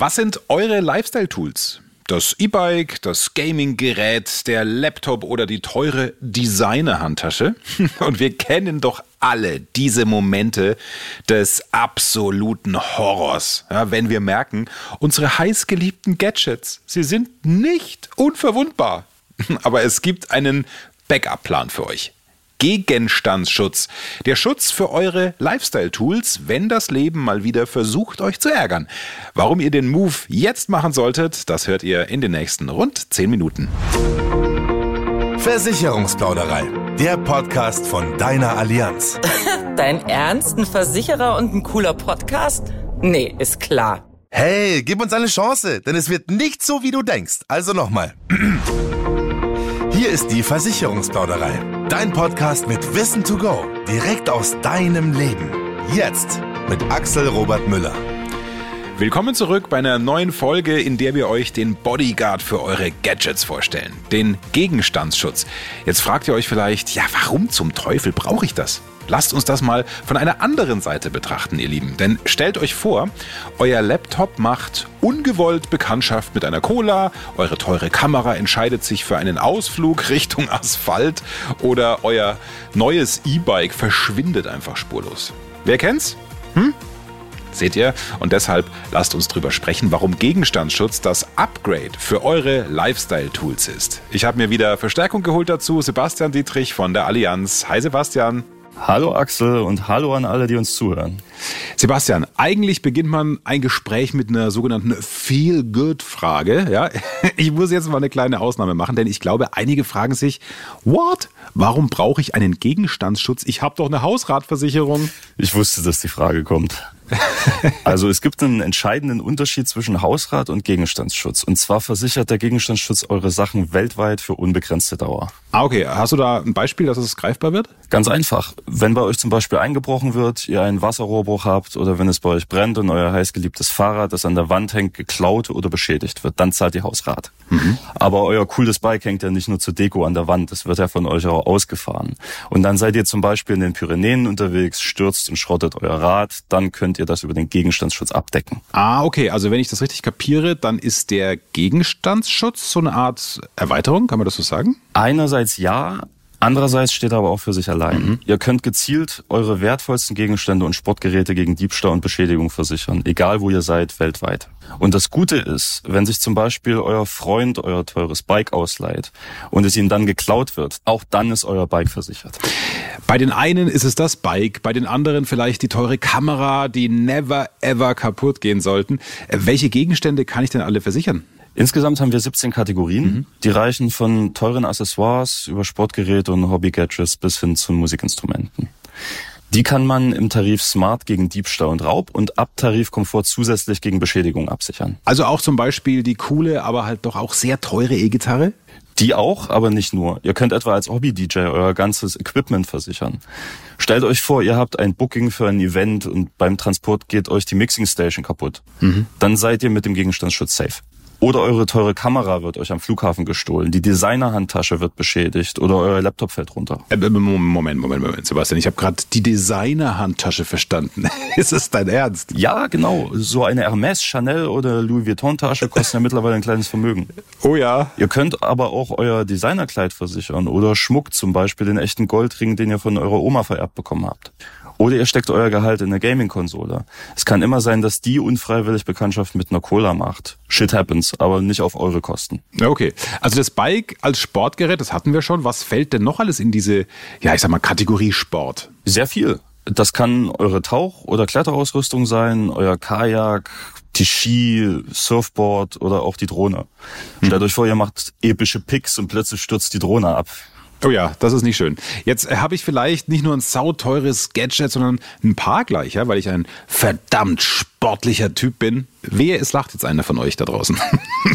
Was sind eure Lifestyle-Tools? Das E-Bike, das Gaming-Gerät, der Laptop oder die teure Designer-Handtasche? Und wir kennen doch alle diese Momente des absoluten Horrors, ja, wenn wir merken, unsere heißgeliebten Gadgets, sie sind nicht unverwundbar. Aber es gibt einen Backup-Plan für euch. Gegenstandsschutz. Der Schutz für eure Lifestyle-Tools, wenn das Leben mal wieder versucht, euch zu ärgern. Warum ihr den Move jetzt machen solltet, das hört ihr in den nächsten rund 10 Minuten. Versicherungsplauderei. Der Podcast von deiner Allianz. Dein Ernst? Ein Versicherer und ein cooler Podcast? Nee, ist klar. Hey, gib uns eine Chance, denn es wird nicht so, wie du denkst. Also nochmal. Hier ist die Versicherungsplauderei. Dein Podcast mit Wissen to go. Direkt aus deinem Leben. Jetzt mit Axel Robert Müller. Willkommen zurück bei einer neuen Folge, in der wir euch den Bodyguard für eure Gadgets vorstellen. Den Gegenstandsschutz. Jetzt fragt ihr euch vielleicht, ja, warum zum Teufel brauche ich das? Lasst uns das mal von einer anderen Seite betrachten, ihr Lieben. Denn stellt euch vor, euer Laptop macht ungewollt Bekanntschaft mit einer Cola, eure teure Kamera entscheidet sich für einen Ausflug Richtung Asphalt oder euer neues E-Bike verschwindet einfach spurlos. Wer kennt's? Hm? Seht ihr? Und deshalb lasst uns drüber sprechen, warum Gegenstandsschutz das Upgrade für eure Lifestyle-Tools ist. Ich habe mir wieder Verstärkung geholt dazu. Sebastian Dietrich von der Allianz. Hi Sebastian. Hallo Axel und hallo an alle, die uns zuhören. Sebastian, eigentlich beginnt man ein Gespräch mit einer sogenannten Feel-Good-Frage. Ja, ich muss jetzt mal eine kleine Ausnahme machen, denn ich glaube, einige fragen sich, what? Warum brauche ich einen Gegenstandsschutz? Ich habe doch eine Hausratversicherung. Ich wusste, dass die Frage kommt. Also es gibt einen entscheidenden Unterschied zwischen Hausrat und Gegenstandsschutz. Und zwar versichert der Gegenstandsschutz eure Sachen weltweit für unbegrenzte Dauer. Ah, okay. Hast du da ein Beispiel, dass es greifbar wird? Ganz einfach. Wenn bei euch zum Beispiel eingebrochen wird, ihr einen Wasserrohrbruch habt oder wenn es bei euch brennt und euer heißgeliebtes Fahrrad, das an der Wand hängt, geklaut oder beschädigt wird, dann zahlt ihr Hausrat. Mhm. Aber euer cooles Bike hängt ja nicht nur zur Deko an der Wand, es wird ja von euch auch ausgefahren. Und dann seid ihr zum Beispiel in den Pyrenäen unterwegs, stürzt und schrottet euer Rad, dann könnt ihr das über den Gegenstandsschutz abdecken. Ah, okay. Also wenn ich das richtig kapiere, dann ist der Gegenstandsschutz so eine Art Erweiterung, kann man das so sagen? Einerseits ja, Andererseits steht er aber auch für sich allein. Mhm. Ihr könnt gezielt eure wertvollsten Gegenstände und Sportgeräte gegen Diebstahl und Beschädigung versichern, egal wo ihr seid, weltweit. Und das Gute ist, wenn sich zum Beispiel euer Freund euer teures Bike ausleiht und es ihm dann geklaut wird, auch dann ist euer Bike versichert. Bei den einen ist es das Bike, bei den anderen vielleicht die teure Kamera, die never ever kaputt gehen sollten. Welche Gegenstände kann ich denn alle versichern? Insgesamt haben wir 17 Kategorien. Mhm. Die reichen von teuren Accessoires über Sportgeräte und Hobby-Gadgets bis hin zu Musikinstrumenten. Die kann man im Tarif Smart gegen Diebstahl und Raub und ab Tarif Komfort zusätzlich gegen Beschädigung absichern. Also auch zum Beispiel die coole, aber halt doch auch sehr teure E-Gitarre? Die auch, aber nicht nur. Ihr könnt etwa als Hobby-DJ euer ganzes Equipment versichern. Stellt euch vor, ihr habt ein Booking für ein Event und beim Transport geht euch die Mixing Station kaputt. Mhm. Dann seid ihr mit dem Gegenstandsschutz safe. Oder eure teure Kamera wird euch am Flughafen gestohlen, die Designer-Handtasche wird beschädigt oder euer Laptop fällt runter. Äh, Moment, Moment, Moment, Sebastian, ich habe gerade die Designer-Handtasche verstanden. Ist es dein Ernst? Ja, genau. So eine Hermes, Chanel oder Louis Vuitton-Tasche kostet ja mittlerweile ein kleines Vermögen. Oh ja. Ihr könnt aber auch euer Designerkleid versichern oder Schmuck, zum Beispiel den echten Goldring, den ihr von eurer Oma vererbt bekommen habt. Oder ihr steckt euer Gehalt in eine Gaming-Konsole. Es kann immer sein, dass die unfreiwillig Bekanntschaft mit einer Cola macht. Shit happens, aber nicht auf eure Kosten. Okay. Also das Bike als Sportgerät, das hatten wir schon. Was fällt denn noch alles in diese, ja, ich sag mal, Kategorie Sport? Sehr viel. Das kann eure Tauch- oder Kletterausrüstung sein, euer Kajak, die Ski, Surfboard oder auch die Drohne. Stellt mhm. euch vor, ihr macht epische Picks und plötzlich stürzt die Drohne ab. Oh ja, das ist nicht schön. Jetzt äh, habe ich vielleicht nicht nur ein sauteures Gadget, sondern ein paar gleich, ja, weil ich ein verdammt sportlicher Typ bin. Wehe, es lacht jetzt einer von euch da draußen.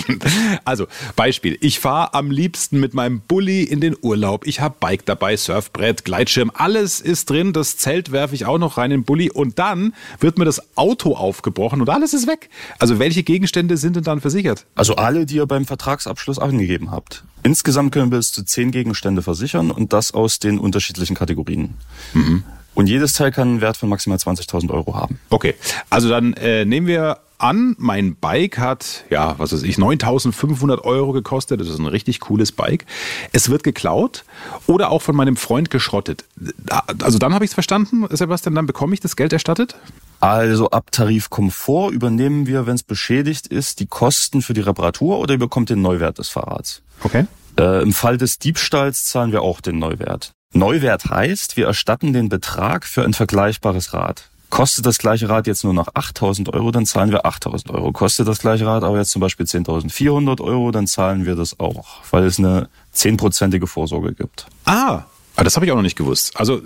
also, Beispiel. Ich fahre am liebsten mit meinem Bulli in den Urlaub. Ich habe Bike dabei, Surfbrett, Gleitschirm, alles ist drin. Das Zelt werfe ich auch noch rein in den Bulli und dann wird mir das Auto aufgebrochen und alles ist weg. Also, welche Gegenstände sind denn dann versichert? Also alle, die ihr beim Vertragsabschluss angegeben habt. Insgesamt können wir bis zu zehn Gegenstände versichern und das aus den unterschiedlichen Kategorien. Mhm. Und jedes Teil kann einen Wert von maximal 20.000 Euro haben. Okay, also dann äh, nehmen wir an, mein Bike hat, ja, was weiß ich, 9500 Euro gekostet. Das ist ein richtig cooles Bike. Es wird geklaut oder auch von meinem Freund geschrottet. Also dann habe ich es verstanden, Sebastian, dann bekomme ich das Geld erstattet? Also ab Tarif Komfort übernehmen wir, wenn es beschädigt ist, die Kosten für die Reparatur oder ihr bekommt den Neuwert des Fahrrads. Okay. Äh, Im Fall des Diebstahls zahlen wir auch den Neuwert. Neuwert heißt, wir erstatten den Betrag für ein vergleichbares Rad. Kostet das gleiche Rad jetzt nur noch 8.000 Euro, dann zahlen wir 8.000 Euro. Kostet das gleiche Rad aber jetzt zum Beispiel 10.400 Euro, dann zahlen wir das auch, weil es eine zehnprozentige Vorsorge gibt. Ah, Ah, das habe ich auch noch nicht gewusst. Also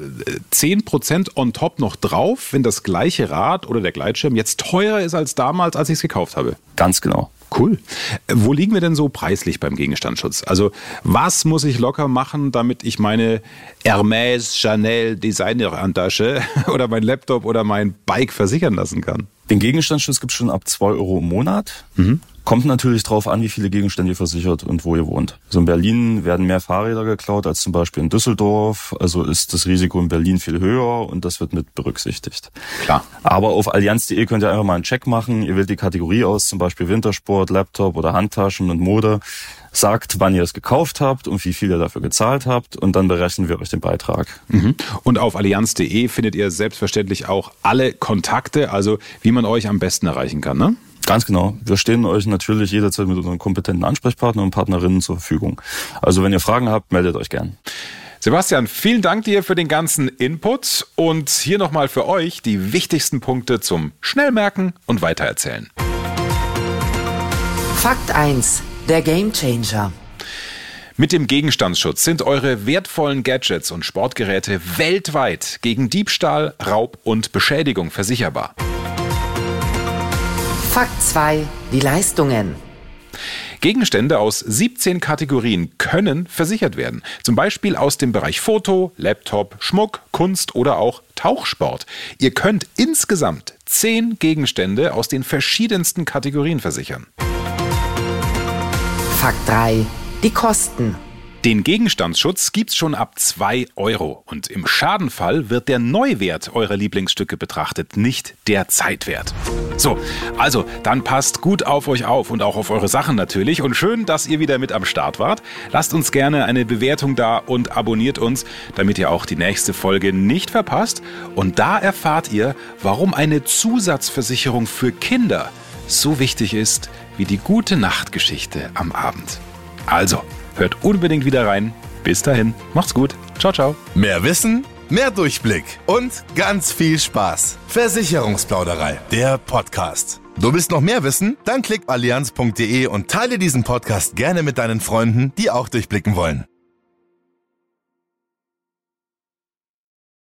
10% on top noch drauf, wenn das gleiche Rad oder der Gleitschirm jetzt teurer ist als damals, als ich es gekauft habe. Ganz genau. Cool. Wo liegen wir denn so preislich beim Gegenstandsschutz? Also was muss ich locker machen, damit ich meine Hermes, Chanel, Designer-Handtasche oder mein Laptop oder mein Bike versichern lassen kann? Den Gegenstandsschutz gibt es schon ab 2 Euro im Monat. Mhm. Kommt natürlich drauf an, wie viele Gegenstände ihr versichert und wo ihr wohnt. Also in Berlin werden mehr Fahrräder geklaut als zum Beispiel in Düsseldorf. Also ist das Risiko in Berlin viel höher und das wird mit berücksichtigt. Klar. Aber auf allianz.de könnt ihr einfach mal einen Check machen. Ihr wählt die Kategorie aus, zum Beispiel Wintersport, Laptop oder Handtaschen und Mode. Sagt, wann ihr es gekauft habt und wie viel ihr dafür gezahlt habt und dann berechnen wir euch den Beitrag. Mhm. Und auf allianz.de findet ihr selbstverständlich auch alle Kontakte, also wie man euch am besten erreichen kann, ne? Ganz genau. Wir stehen euch natürlich jederzeit mit unseren kompetenten Ansprechpartnern und Partnerinnen zur Verfügung. Also wenn ihr Fragen habt, meldet euch gern. Sebastian, vielen Dank dir für den ganzen Input und hier nochmal für euch die wichtigsten Punkte zum Schnellmerken und Weitererzählen. Fakt 1. Der Gamechanger. Mit dem Gegenstandsschutz sind eure wertvollen Gadgets und Sportgeräte weltweit gegen Diebstahl, Raub und Beschädigung versicherbar. Fakt 2. Die Leistungen. Gegenstände aus 17 Kategorien können versichert werden. Zum Beispiel aus dem Bereich Foto, Laptop, Schmuck, Kunst oder auch Tauchsport. Ihr könnt insgesamt 10 Gegenstände aus den verschiedensten Kategorien versichern. Fakt 3. Die Kosten. Den Gegenstandsschutz gibt's schon ab 2 Euro und im Schadenfall wird der Neuwert eurer Lieblingsstücke betrachtet, nicht der Zeitwert. So, also dann passt gut auf euch auf und auch auf eure Sachen natürlich und schön, dass ihr wieder mit am Start wart. Lasst uns gerne eine Bewertung da und abonniert uns, damit ihr auch die nächste Folge nicht verpasst und da erfahrt ihr, warum eine Zusatzversicherung für Kinder so wichtig ist wie die gute Nachtgeschichte am Abend. Also, Hört unbedingt wieder rein. Bis dahin, macht's gut. Ciao, ciao. Mehr Wissen, mehr Durchblick und ganz viel Spaß. Versicherungsplauderei, der Podcast. Du willst noch mehr wissen? Dann klick allianz.de und teile diesen Podcast gerne mit deinen Freunden, die auch durchblicken wollen.